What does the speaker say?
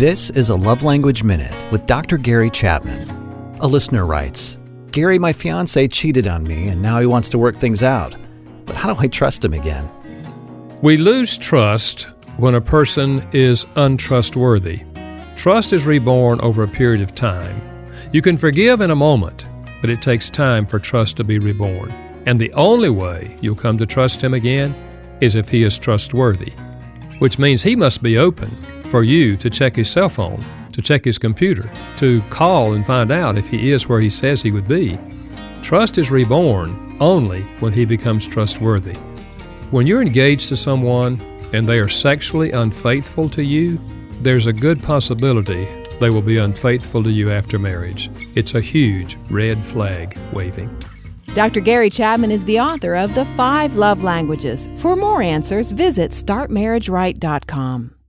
This is a Love Language Minute with Dr. Gary Chapman. A listener writes Gary, my fiance cheated on me and now he wants to work things out. But how do I trust him again? We lose trust when a person is untrustworthy. Trust is reborn over a period of time. You can forgive in a moment, but it takes time for trust to be reborn. And the only way you'll come to trust him again is if he is trustworthy, which means he must be open for you to check his cell phone, to check his computer, to call and find out if he is where he says he would be. Trust is reborn only when he becomes trustworthy. When you're engaged to someone and they are sexually unfaithful to you, there's a good possibility they will be unfaithful to you after marriage. It's a huge red flag waving. Dr. Gary Chapman is the author of The Five Love Languages. For more answers, visit startmarriageright.com.